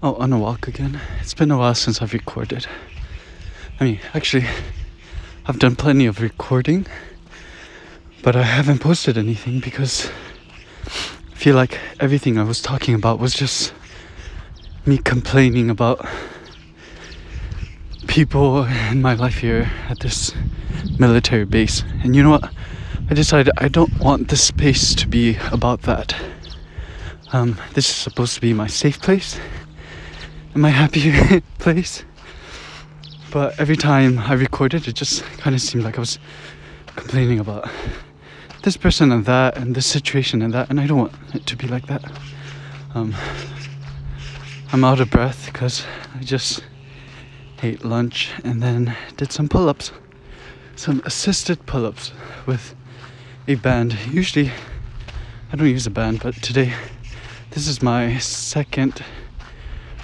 Oh, on a walk again. It's been a while since I've recorded. I mean, actually, I've done plenty of recording, but I haven't posted anything because I feel like everything I was talking about was just me complaining about people in my life here at this military base. And you know what? I decided I don't want this space to be about that. Um, this is supposed to be my safe place and my happy place. But every time I recorded, it just kind of seemed like I was complaining about this person and that, and this situation and that, and I don't want it to be like that. Um, I'm out of breath because I just ate lunch and then did some pull ups, some assisted pull ups with a band. Usually, I don't use a band, but today this is my second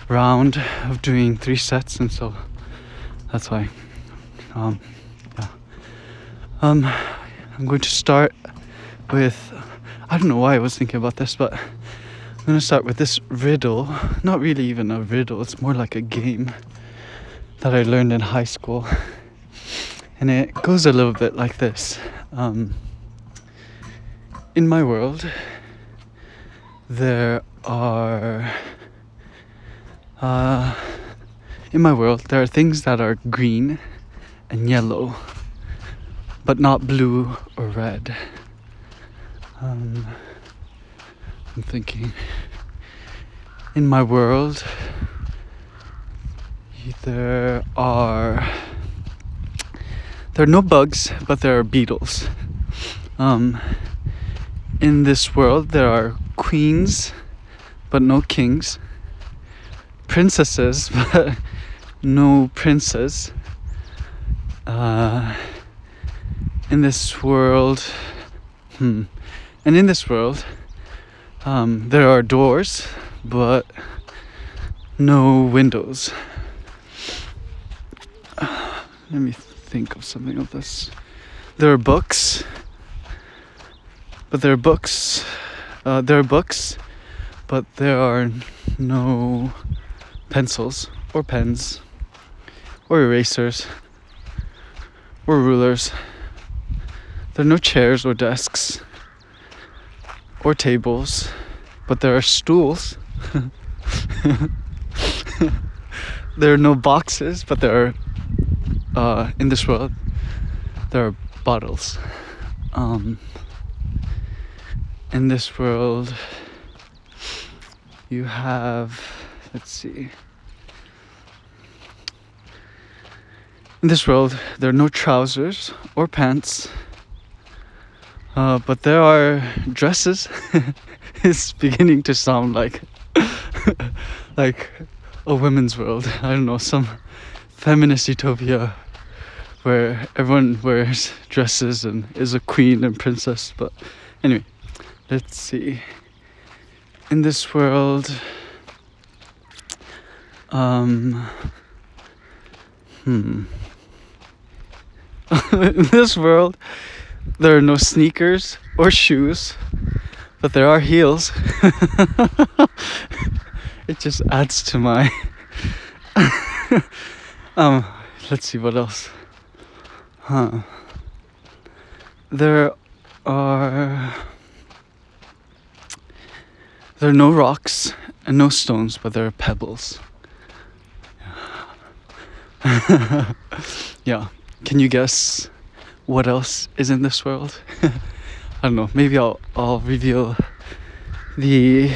round of doing three sets, and so that's why. Um, yeah. Um, I'm going to start with. I don't know why I was thinking about this, but I'm going to start with this riddle. Not really even a riddle, it's more like a game that I learned in high school. And it goes a little bit like this. Um, in my world, there are uh, in my world there are things that are green and yellow but not blue or red. Um, i'm thinking in my world there are there are no bugs but there are beetles. Um, in this world there are queens but no kings, princesses but no princes. Uh, in this world, hmm, and in this world, um, there are doors but no windows. Let me think of something of this. There are books, but there are books uh, there are books, but there are no pencils or pens or erasers or rulers. There are no chairs or desks or tables, but there are stools. there are no boxes, but there are, uh, in this world, there are bottles. Um, in this world you have let's see in this world there are no trousers or pants uh, but there are dresses. It's beginning to sound like like a women's world. I don't know some feminist utopia where everyone wears dresses and is a queen and princess but anyway let's see. In this world um hmm in this world there are no sneakers or shoes but there are heels it just adds to my um let's see what else huh there are there are no rocks and no stones, but there are pebbles. yeah. Can you guess what else is in this world? I don't know. Maybe I'll I'll reveal the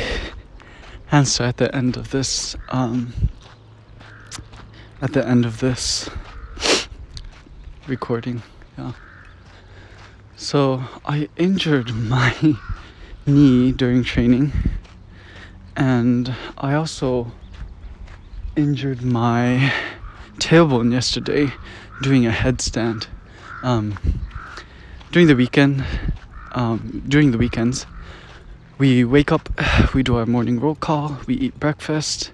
answer at the end of this um, at the end of this recording. Yeah. So I injured my knee during training and I also injured my tailbone yesterday doing a headstand. Um, during the weekend, um, during the weekends, we wake up, we do our morning roll call, we eat breakfast.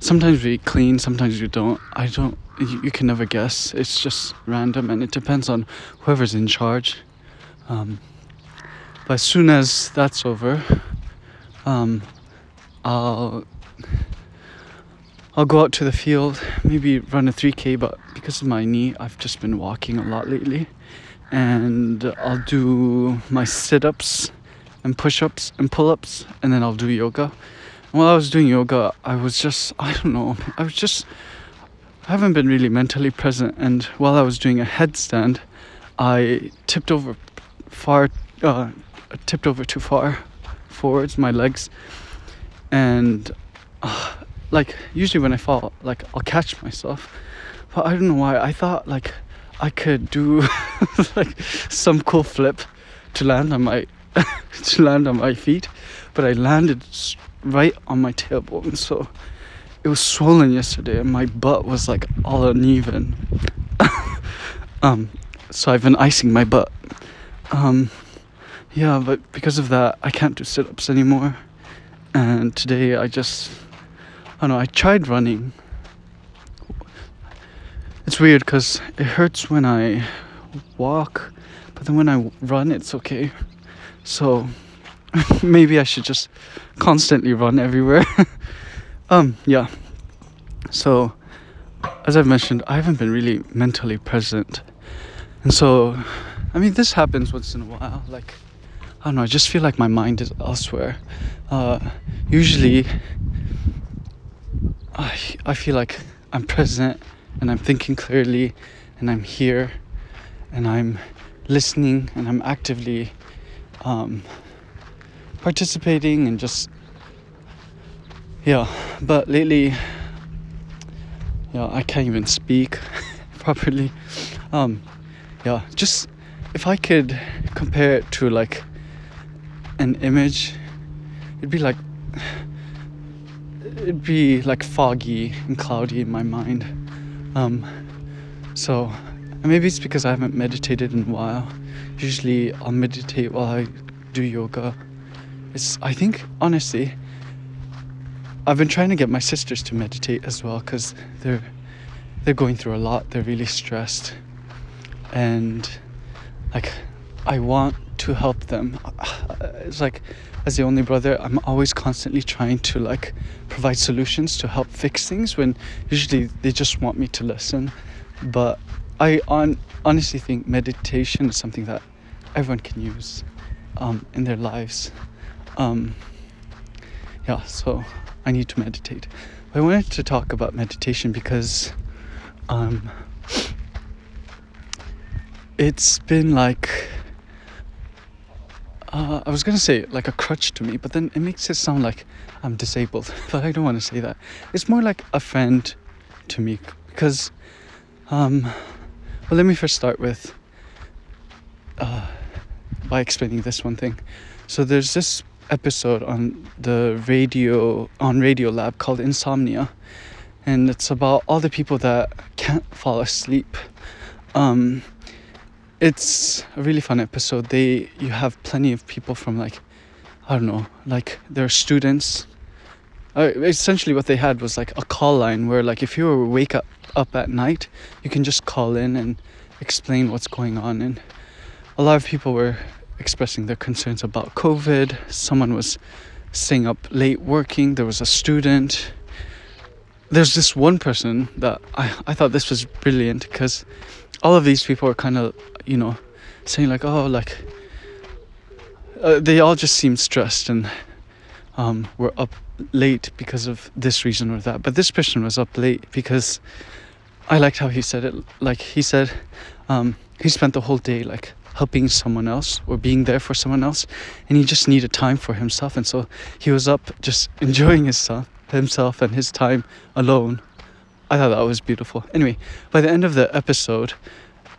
Sometimes we clean, sometimes we don't. I don't. You, you can never guess. It's just random, and it depends on whoever's in charge. Um, but as soon as that's over, um, I'll I'll go out to the field, maybe run a 3k, but because of my knee, I've just been walking a lot lately. And I'll do my sit ups and push ups and pull ups, and then I'll do yoga. while I was doing yoga, I was just, I don't know, I was just, I haven't been really mentally present. And while I was doing a headstand, I tipped over far, uh, tipped over too far forwards, my legs, and uh, like usually when I fall, like I'll catch myself, but I don't know why. I thought like I could do like some cool flip to land on my to land on my feet, but I landed right on my tailbone, so it was swollen yesterday, and my butt was like all uneven. um, so I've been icing my butt. Um, yeah, but because of that, I can't do sit ups anymore. And today I just, I don't know, I tried running. It's weird because it hurts when I walk, but then when I run, it's okay. So maybe I should just constantly run everywhere. um, yeah. So, as I've mentioned, I haven't been really mentally present. And so, I mean, this happens once in a while. Like, I don't know, I just feel like my mind is elsewhere. Uh, usually, I, I feel like I'm present and I'm thinking clearly and I'm here and I'm listening and I'm actively um, participating and just, yeah. But lately, yeah, I can't even speak properly. Um, yeah, just if I could compare it to like an image, it'd be like it'd be like foggy and cloudy in my mind. Um, so maybe it's because I haven't meditated in a while. Usually I'll meditate while I do yoga. It's I think honestly I've been trying to get my sisters to meditate as well cuz they're they're going through a lot. They're really stressed. And like I want to help them. It's like as the only brother, I'm always constantly trying to like provide solutions to help fix things when usually they just want me to listen. But I on honestly think meditation is something that everyone can use um, in their lives. Um, yeah, so I need to meditate. I wanted to talk about meditation because um, it's been like uh, I was gonna say like a crutch to me, but then it makes it sound like I'm disabled. But I don't want to say that. It's more like a friend to me because, um, well, let me first start with uh, by explaining this one thing. So there's this episode on the radio on Radiolab called Insomnia, and it's about all the people that can't fall asleep. Um, it's a really fun episode. They you have plenty of people from like I don't know, like their students. Uh, essentially, what they had was like a call line where, like, if you were wake up up at night, you can just call in and explain what's going on. And a lot of people were expressing their concerns about COVID. Someone was staying up late working. There was a student. There's this one person that I, I thought this was brilliant because all of these people are kind of you know, saying like, oh, like uh, they all just seem stressed and um, were up late because of this reason or that. But this person was up late because I liked how he said it. Like he said, um, he spent the whole day like helping someone else or being there for someone else, and he just needed time for himself. And so he was up just enjoying his himself, himself and his time alone. I thought that was beautiful. Anyway, by the end of the episode,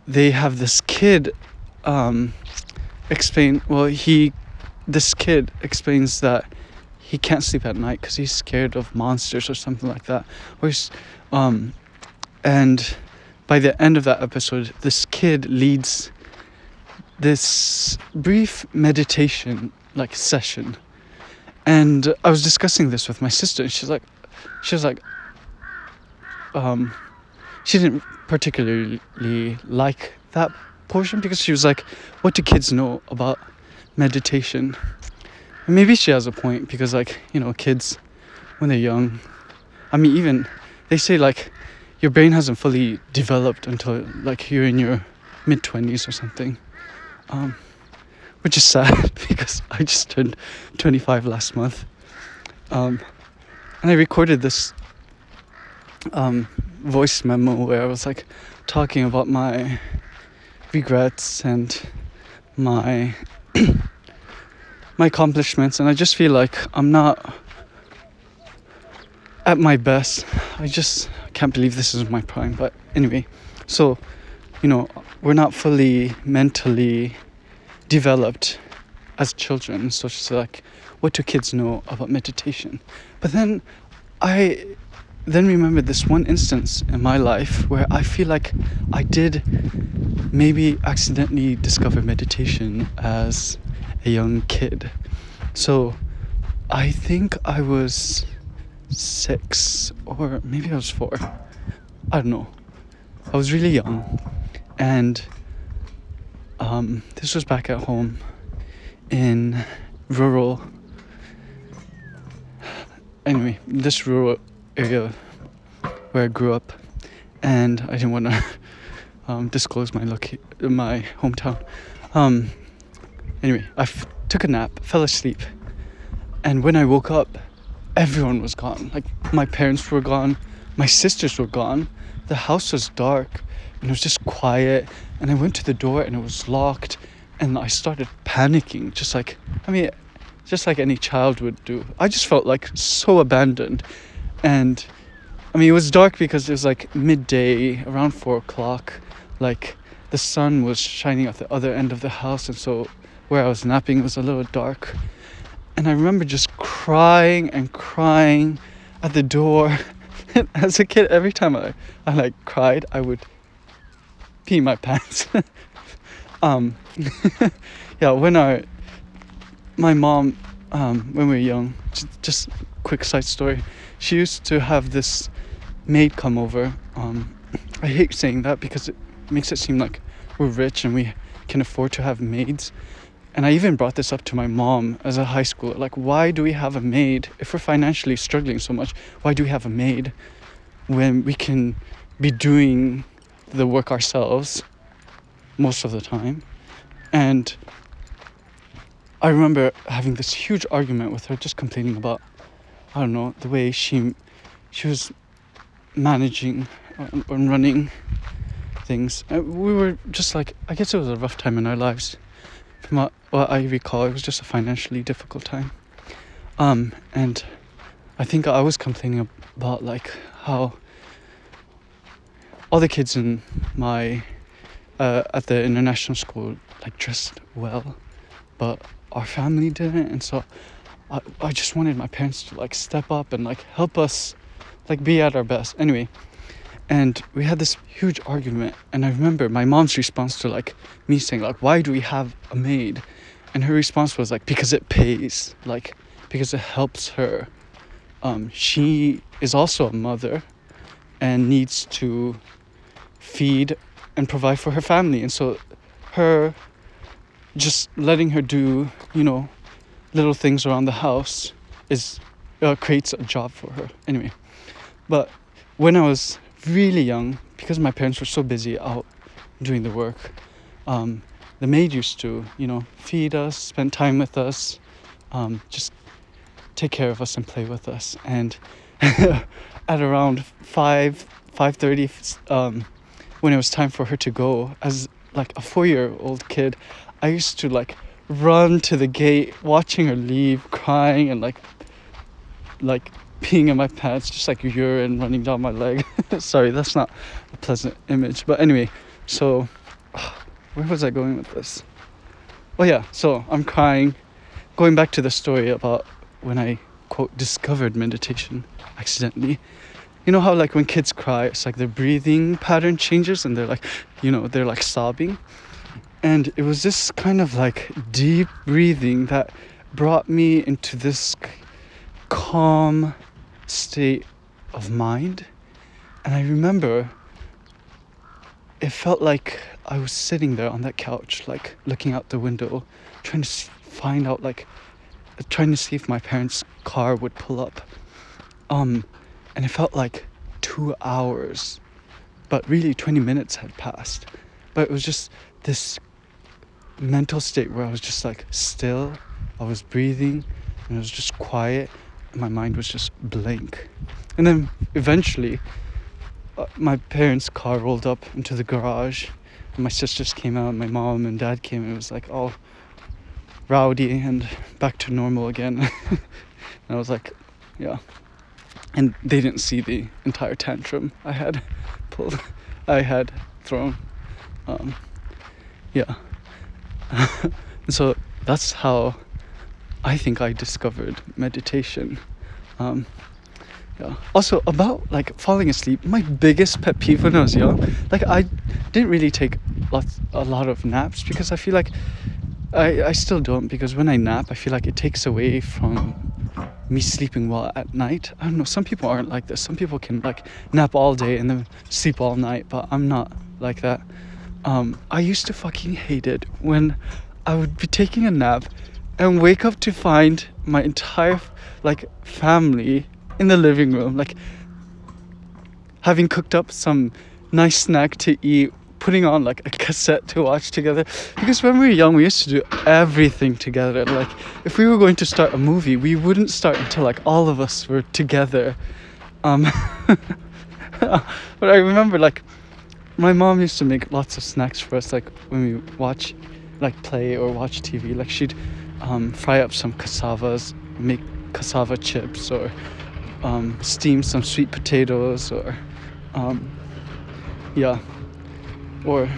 they have this kid um, explain. Well, he, this kid explains that he can't sleep at night because he's scared of monsters or something like that. Or um, and by the end of that episode, this kid leads this brief meditation like session. And I was discussing this with my sister, and she's like, she was like, um, she didn't particularly like that portion because she was like, what do kids know about meditation? And maybe she has a point because, like, you know, kids when they're young, I mean, even they say like your brain hasn't fully developed until like you're in your mid 20s or something. Um, which is sad because I just turned 25 last month. Um, and I recorded this um, voice memo where I was like talking about my regrets and my my accomplishments and I just feel like I'm not at my best. I just can't believe this is my prime. But anyway, so you know, we're not fully mentally developed as children. So it's like, what do kids know about meditation? But then I then remembered this one instance in my life where I feel like I did maybe accidentally discover meditation as a young kid. So I think I was six or maybe I was four. I don't know. I was really young and um, this was back at home in rural anyway this rural area where I grew up and I didn't want to um, disclose my look my hometown. Um, anyway I f- took a nap fell asleep and when I woke up everyone was gone. Like my parents were gone my sisters were gone the house was dark and it was just quiet and I went to the door and it was locked and I started panicking just like I mean just like any child would do. I just felt like so abandoned and I mean it was dark because it was like midday around four o'clock. Like the sun was shining at the other end of the house and so where I was napping it was a little dark. And I remember just crying and crying at the door. As a kid every time I, I like cried I would pee my pants. um, yeah, when I, my mom, um, when we were young, just, just quick side story, she used to have this maid come over. Um, I hate saying that because it makes it seem like we're rich and we can afford to have maids. And I even brought this up to my mom as a high schooler. Like, why do we have a maid if we're financially struggling so much? Why do we have a maid when we can be doing the work ourselves most of the time. And I remember having this huge argument with her, just complaining about, I don't know, the way she she was managing and running things. Uh, we were just like, I guess it was a rough time in our lives. From what, what I recall, it was just a financially difficult time. Um, and I think I was complaining about like how all the kids in my uh, at the international school like dressed well, but our family didn't, and so I, I just wanted my parents to like step up and like help us like be at our best. Anyway, and we had this huge argument, and I remember my mom's response to like me saying like, "Why do we have a maid?" And her response was like, "Because it pays, like because it helps her." Um, she is also a mother and needs to feed and provide for her family. And so her just letting her do, you know, little things around the house is uh, creates a job for her. Anyway, but when I was really young, because my parents were so busy out doing the work, um, the maid used to, you know, feed us, spend time with us, um, just take care of us and play with us. And at around five, five thirty, um, when it was time for her to go as like a four year old kid i used to like run to the gate watching her leave crying and like like peeing in my pants just like urine running down my leg. Sorry that's not a pleasant image but anyway so where was i going with this? Oh yeah so i'm crying going back to the story about when i quote discovered meditation accidentally. You know how like when kids cry it's like their breathing pattern changes and they're like you know they're like sobbing and it was this kind of like deep breathing that brought me into this calm state of mind and i remember it felt like i was sitting there on that couch like looking out the window trying to find out like trying to see if my parents car would pull up um and it felt like two hours, but really 20 minutes had passed. But it was just this mental state where I was just like still, I was breathing, and it was just quiet, my mind was just blank. And then eventually, uh, my parents' car rolled up into the garage, and my sisters came out, my mom and dad came, and it was like all rowdy and back to normal again. and I was like, yeah. And they didn't see the entire tantrum I had pulled, I had thrown. Um, yeah. so that's how I think I discovered meditation. Um, yeah. Also about like falling asleep, my biggest pet peeve when I was young, like I didn't really take lots a lot of naps because I feel like I I still don't because when I nap, I feel like it takes away from me sleeping well at night. I don't know. Some people aren't like this. Some people can like nap all day and then sleep all night, but I'm not like that. Um, I used to fucking hate it when I would be taking a nap and wake up to find my entire like family in the living room, like having cooked up some nice snack to eat, putting on like a cassette to watch together. Because when we were young, we used to do everything together. Like if we were going to start a movie, we wouldn't start until like all of us were together. Um, but I remember like my mom used to make lots of snacks for us, like when we watch, like play or watch TV. Like she'd um, fry up some cassavas, make cassava chips, or um, steam some sweet potatoes, or um, yeah, or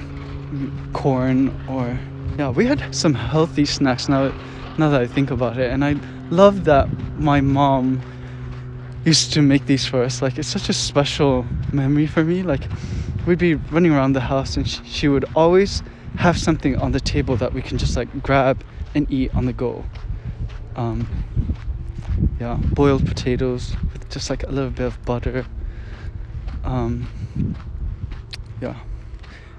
corn, or yeah. We had some healthy snacks now. Now that I think about it, and I love that my mom used to make these for us. Like it's such a special memory for me. Like we'd be running around the house, and she, she would always have something on the table that we can just like grab and eat on the go. Um, yeah, boiled potatoes with just like a little bit of butter. Um, yeah.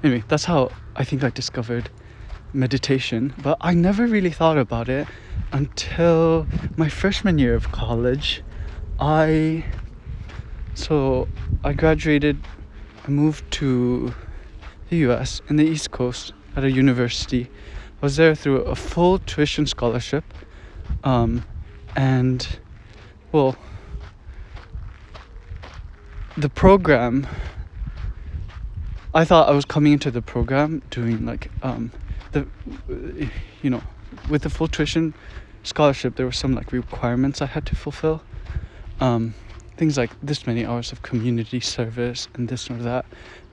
Anyway, that's how I think I discovered meditation, but I never really thought about it until my freshman year of college. I so I graduated I moved to the US in the East Coast at a university. I was there through a full tuition scholarship. Um, and, well, the program, I thought I was coming into the program doing like, um, the, you know, with the full tuition scholarship, there were some like requirements I had to fulfill. Um, things like this many hours of community service and this or that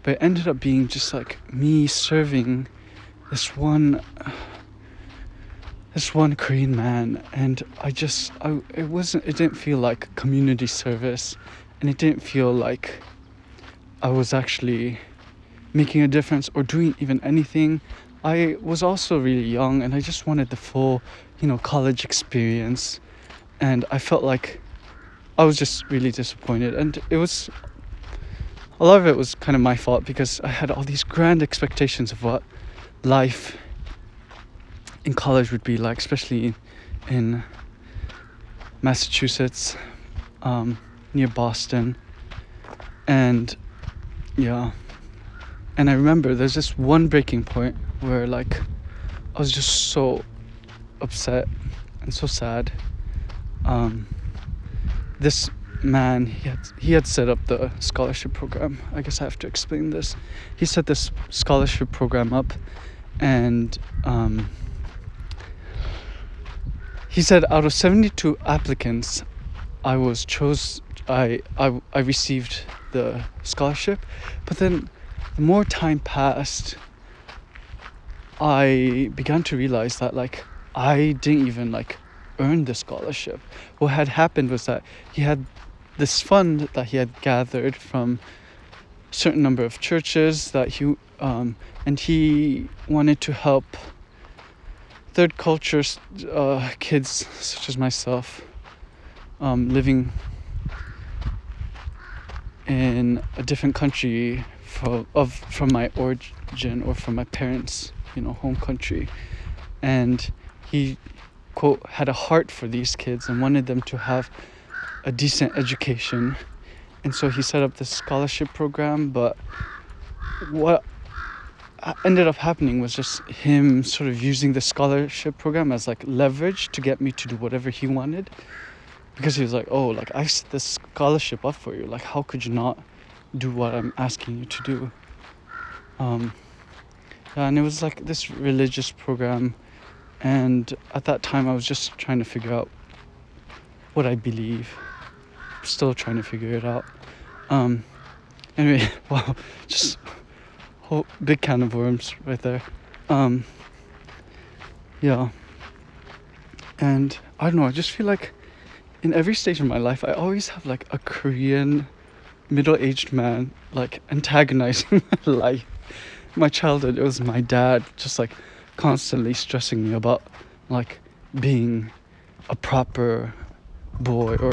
but it ended up being just like me serving this one this one korean man and i just I, it wasn't it didn't feel like community service and it didn't feel like i was actually making a difference or doing even anything. I was also really young and i just wanted the full you know college experience and i felt like I was just really disappointed, and it was a lot of it was kind of my fault because I had all these grand expectations of what life in college would be like, especially in Massachusetts, um, near Boston, and yeah, and I remember there's this one breaking point where like I was just so upset and so sad. Um, this man he had he had set up the scholarship program. I guess I have to explain this. He set this scholarship program up, and um, he said out of seventy two applicants, I was chose. I, I I received the scholarship, but then the more time passed, I began to realize that like I didn't even like earned the scholarship. What had happened was that he had this fund that he had gathered from a certain number of churches that he um, and he wanted to help third culture uh, kids such as myself um, living in a different country of from my origin or from my parents you know home country and he quote had a heart for these kids and wanted them to have a decent education. And so he set up this scholarship program. But what ended up happening was just him sort of using the scholarship program as like leverage to get me to do whatever he wanted. Because he was like oh like i set this scholarship up for you. Like how could you not do what i'm asking you to do? Um yeah, and it was like this religious program and at that time i was just trying to figure out what i believe still trying to figure it out um anyway wow just whole big can of worms right there. Um, yeah. And I don't know, I just feel like in every stage of my life, I always have like a Korean middle aged man like antagonizing my life. My childhood, it was my dad just like constantly stressing me about like being a proper boy or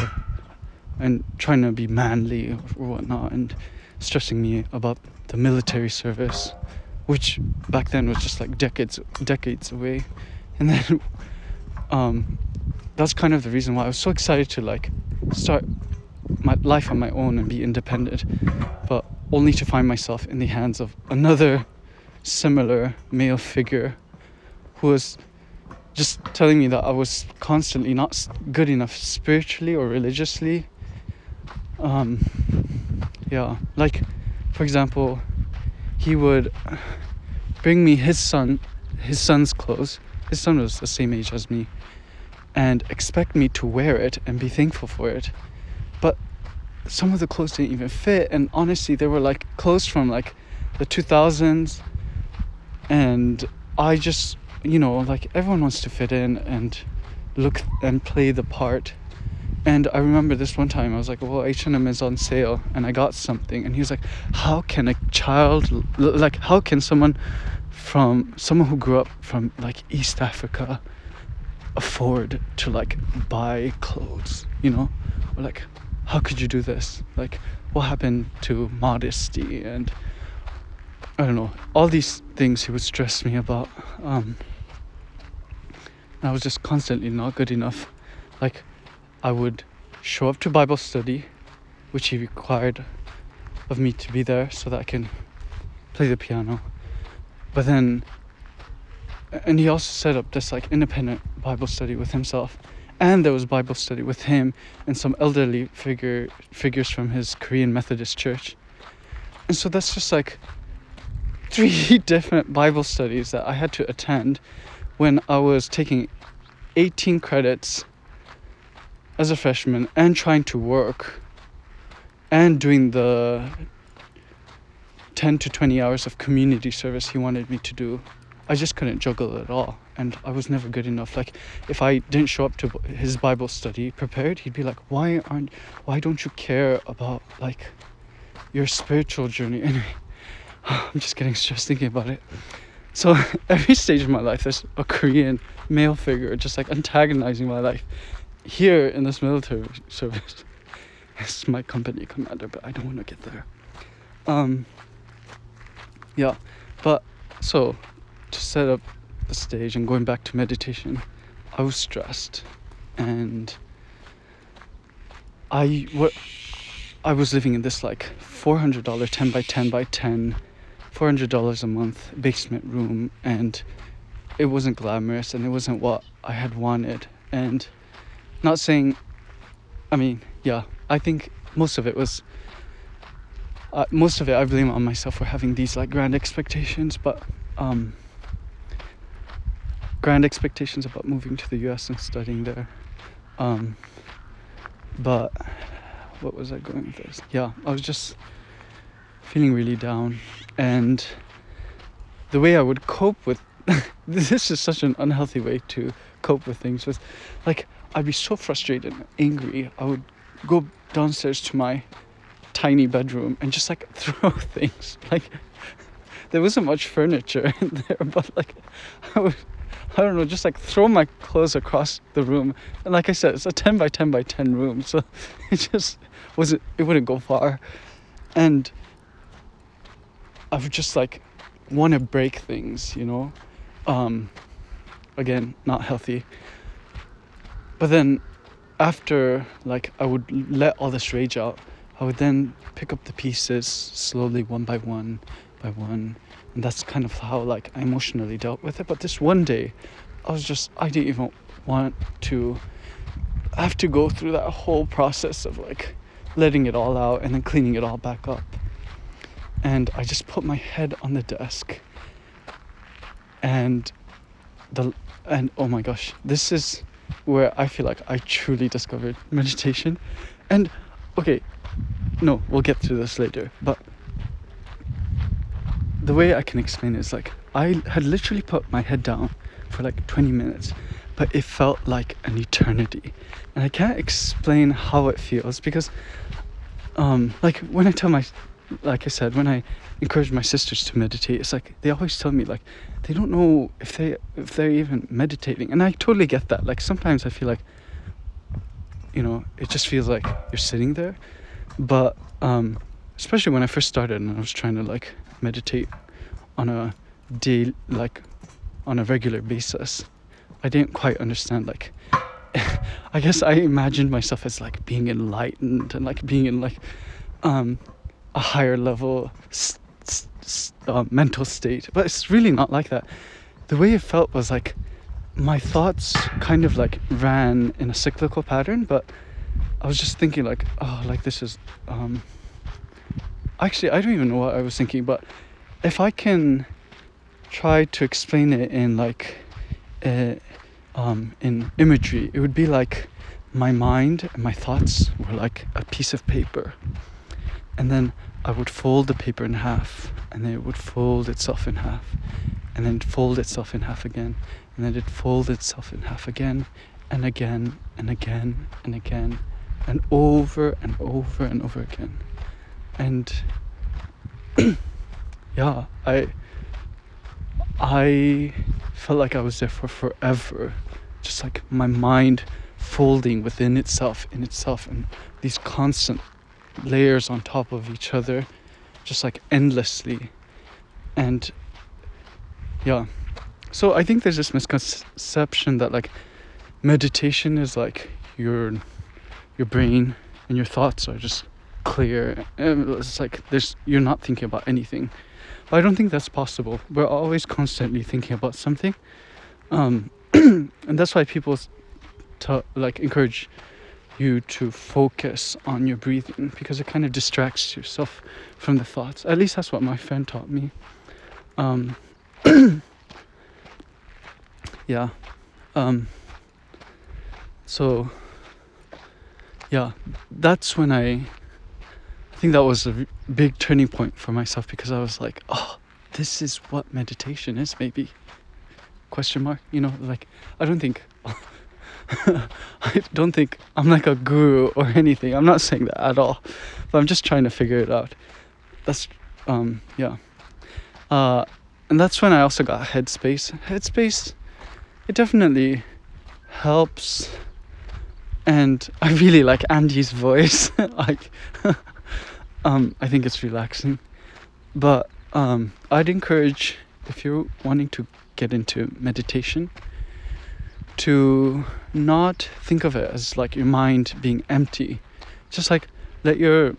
and trying to be manly or whatnot and stressing me about the military service, which back then was just like decades decades away, and then um, that's kind of the reason why I was so excited to like start my life on my own and be independent, but only to find myself in the hands of another similar male figure who was just telling me that I was constantly not good enough spiritually or religiously. Um, yeah, like for example, he would bring me his son, his son's clothes. His son was the same age as me, and expect me to wear it and be thankful for it. But some of the clothes didn't even fit, and honestly, they were like clothes from like the 2000s, and I just, you know, like everyone wants to fit in and look and play the part and I remember this one time I was like, "Well, H&M is on sale," and I got something, and he was like, "How can a child, like, how can someone from someone who grew up from like East Africa afford to like buy clothes? You know, or like, how could you do this? Like, what happened to modesty and I don't know, all these things he would stress me about. Um, I was just constantly not good enough, like." I would show up to Bible study, which he required of me to be there so that I can play the piano. But then, and he also set up this like independent Bible study with himself. And there was Bible study with him and some elderly figure figures from his Korean Methodist church. And so that's just like three different Bible studies that I had to attend when I was taking 18 credits as a freshman and trying to work and doing the 10 to 20 hours of community service he wanted me to do i just couldn't juggle it at all and i was never good enough. Like if i didn't show up to his bible study prepared he'd be like why aren't why don't you care about like your spiritual journey? Anyway i'm just getting stressed thinking about it so every stage of my life there's a korean male figure just like antagonizing my life here in this military service. It's my company commander but i don't want to get there. Um yeah but so to set up the stage and going back to meditation i was stressed and i what i was living in this like $400 10 by 10 by 10 $400 a month basement room and it wasn't glamorous and it wasn't what i had wanted and not saying, I mean, yeah, I think most of it was, uh, most of it I blame on myself for having these like grand expectations, but um, grand expectations about moving to the US and studying there. Um, but what was I going with this? Yeah, I was just feeling really down, and the way I would cope with this is such an unhealthy way to cope with things was like I'd be so frustrated and angry. I would go downstairs to my tiny bedroom and just like throw things. Like there wasn't much furniture in there, but like I would I don't know, just like throw my clothes across the room. And like I said, it's a 10 by 10 by 10 room, so it just wasn't, it wouldn't go far. And I would just like want to break things, you know? Um, again, not healthy. But then after like I would let all this rage out, I would then pick up the pieces slowly, one by one, by one, and that's kind of how like I emotionally dealt with it. But this one day, I was just I didn't even want to have to go through that whole process of like letting it all out and then cleaning it all back up. And I just put my head on the desk and the and oh my gosh, this is where I feel like I truly discovered meditation. And okay, no, we'll get to this later, but the way I can explain it is like I had literally put my head down for like 20 minutes, but it felt like an eternity. And I can't explain how it feels because um like when I tell my like I said, when I encourage my sisters to meditate, it's like they always tell me like they don't know if they if they're even meditating, and I totally get that. Like sometimes I feel like you know it just feels like you're sitting there, but um, especially when I first started and I was trying to like meditate on a day like on a regular basis, I didn't quite understand like. I guess I imagined myself as like being enlightened and like being in like um a higher level uh, mental state, but it's really not like that. The way it felt was like my thoughts kind of like ran in a cyclical pattern, but I was just thinking like, oh, like this is. Um, actually, I don't even know what I was thinking, but if I can try to explain it in like, uh, um, in imagery, it would be like my mind and my thoughts were like a piece of paper and then I would fold the paper in half, and then it would fold itself in half, and then fold itself in half again, and then it'd fold itself in half again, and again, and again, and again, and over and over and over again. And yeah, I I felt like I was there for forever, just like my mind folding within itself, in itself, and these constant layers on top of each other, just like endlessly. And yeah, so I think there's this misconception that like meditation is like your your brain and your thoughts are just clear. It's like there's you're not thinking about anything. But I don't think that's possible. We're always constantly thinking about something, um, and that's why people t- like encourage you to focus on your breathing because it kind of distracts yourself from the thoughts. At least that's what my friend taught me. Um, yeah. Um, so, yeah, that's when I, I think that was a big turning point for myself because I was like, oh, this is what meditation is, maybe. Question mark, you know, like, I don't think. I don't think I'm like a guru or anything. I'm not saying that at all. But I'm just trying to figure it out. That's um yeah. Uh and that's when I also got Headspace. Headspace it definitely helps and I really like Andy's voice. like um I think it's relaxing. But um I'd encourage if you're wanting to get into meditation to not think of it as like your mind being empty. Just like let your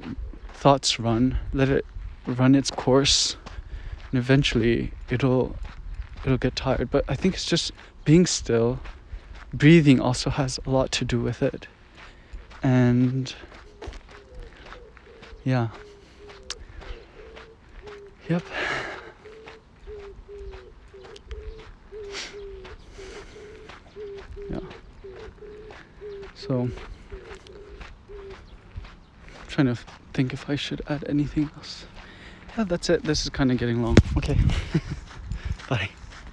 thoughts run, let it run its course, and eventually it'll it'll get tired. But I think it's just being still. Breathing also has a lot to do with it. And yeah. Yep. So I'm trying to think if I should add anything else. Yeah that's it. This is kind of getting long. Okay. Bye